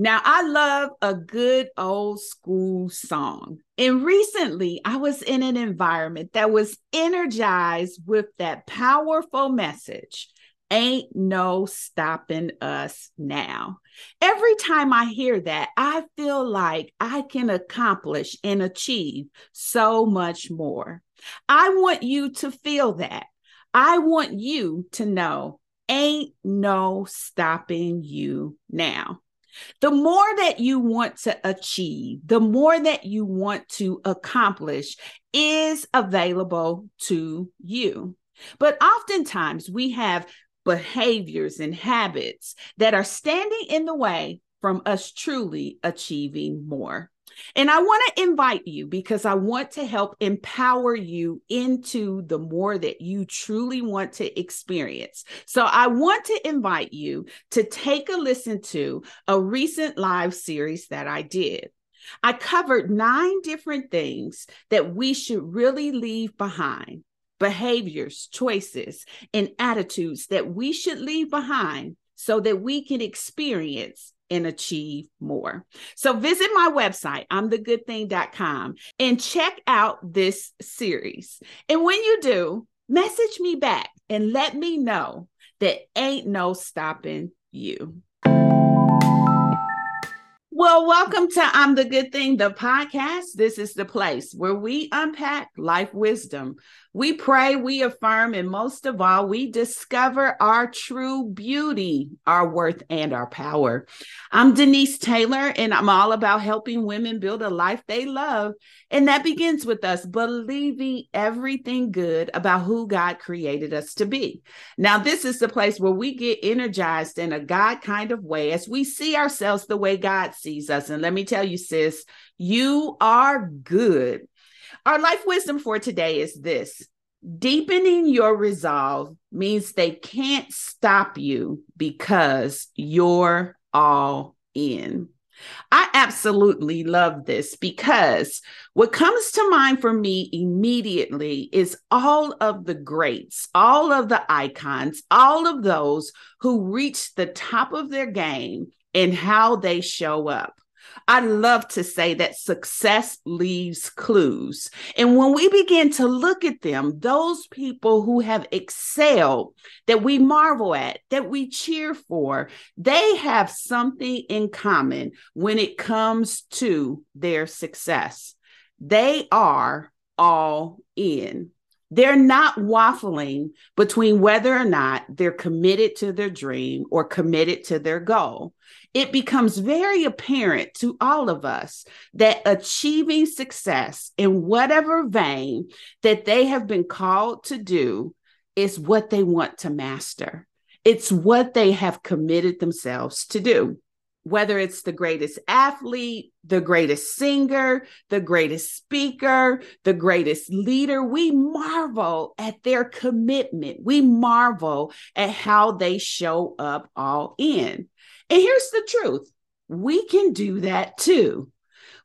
Now, I love a good old school song. And recently, I was in an environment that was energized with that powerful message Ain't no stopping us now. Every time I hear that, I feel like I can accomplish and achieve so much more. I want you to feel that. I want you to know ain't no stopping you now. The more that you want to achieve, the more that you want to accomplish is available to you. But oftentimes we have behaviors and habits that are standing in the way from us truly achieving more. And I want to invite you because I want to help empower you into the more that you truly want to experience. So I want to invite you to take a listen to a recent live series that I did. I covered nine different things that we should really leave behind behaviors, choices, and attitudes that we should leave behind so that we can experience and achieve more. So visit my website, imthegoodthing.com, and check out this series. And when you do, message me back and let me know that ain't no stopping you. Well, welcome to I'm the Good Thing, the podcast. This is the place where we unpack life wisdom. We pray, we affirm, and most of all, we discover our true beauty, our worth, and our power. I'm Denise Taylor, and I'm all about helping women build a life they love. And that begins with us believing everything good about who God created us to be. Now, this is the place where we get energized in a God kind of way as we see ourselves the way God sees us. And let me tell you, sis, you are good. Our life wisdom for today is this deepening your resolve means they can't stop you because you're all in. I absolutely love this because what comes to mind for me immediately is all of the greats, all of the icons, all of those who reached the top of their game and how they show up. I love to say that success leaves clues. And when we begin to look at them, those people who have excelled, that we marvel at, that we cheer for, they have something in common when it comes to their success. They are all in. They're not waffling between whether or not they're committed to their dream or committed to their goal. It becomes very apparent to all of us that achieving success in whatever vein that they have been called to do is what they want to master. It's what they have committed themselves to do whether it's the greatest athlete, the greatest singer, the greatest speaker, the greatest leader, we marvel at their commitment. We marvel at how they show up all in. And here's the truth we can do that too.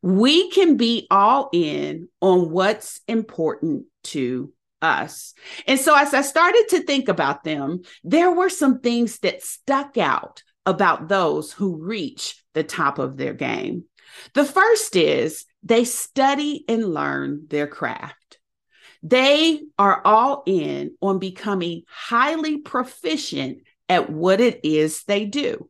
We can be all in on what's important to us. And so, as I started to think about them, there were some things that stuck out about those who reach the top of their game. The first is they study and learn their craft. They are all in on becoming highly proficient at what it is they do.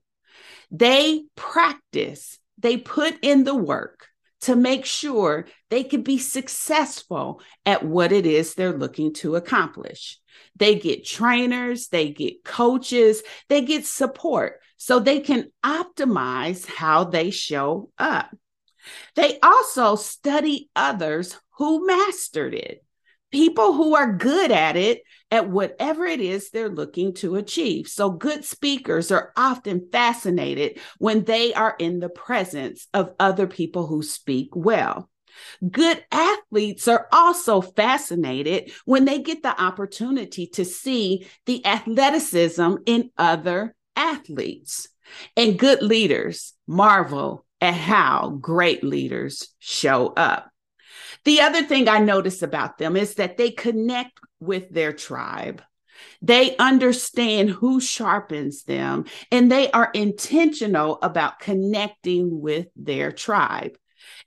They practice, they put in the work to make sure they can be successful at what it is they're looking to accomplish. They get trainers, they get coaches, they get support so they can optimize how they show up. They also study others who mastered it, people who are good at it, at whatever it is they're looking to achieve. So, good speakers are often fascinated when they are in the presence of other people who speak well. Good athletes are also fascinated when they get the opportunity to see the athleticism in other athletes. And good leaders marvel at how great leaders show up. The other thing I notice about them is that they connect with their tribe. They understand who sharpens them and they are intentional about connecting with their tribe.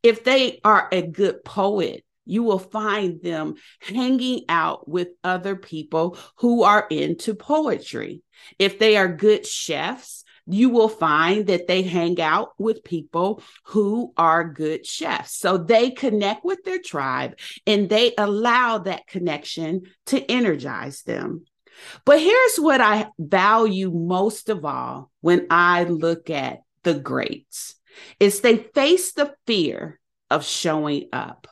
If they are a good poet, you will find them hanging out with other people who are into poetry. If they are good chefs, you will find that they hang out with people who are good chefs. So they connect with their tribe and they allow that connection to energize them. But here's what I value most of all when I look at the greats is they face the fear of showing up.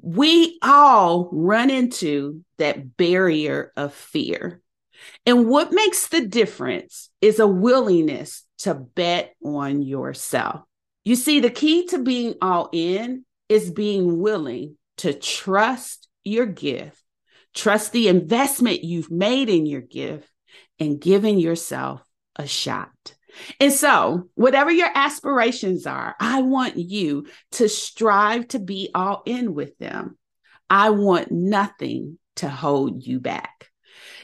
We all run into that barrier of fear. And what makes the difference is a willingness to bet on yourself. You see, the key to being all in is being willing to trust your gift, trust the investment you've made in your gift, and giving yourself a shot. And so, whatever your aspirations are, I want you to strive to be all in with them. I want nothing to hold you back.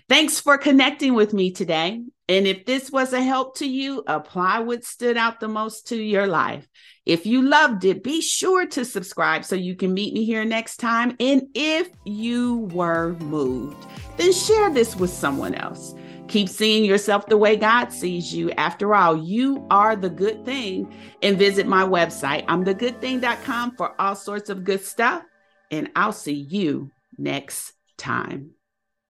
Thanks for connecting with me today. And if this was a help to you, apply what stood out the most to your life. If you loved it, be sure to subscribe so you can meet me here next time. And if you were moved, then share this with someone else. Keep seeing yourself the way God sees you. After all, you are the good thing. And visit my website, imthegoodthing.com, for all sorts of good stuff. And I'll see you next time.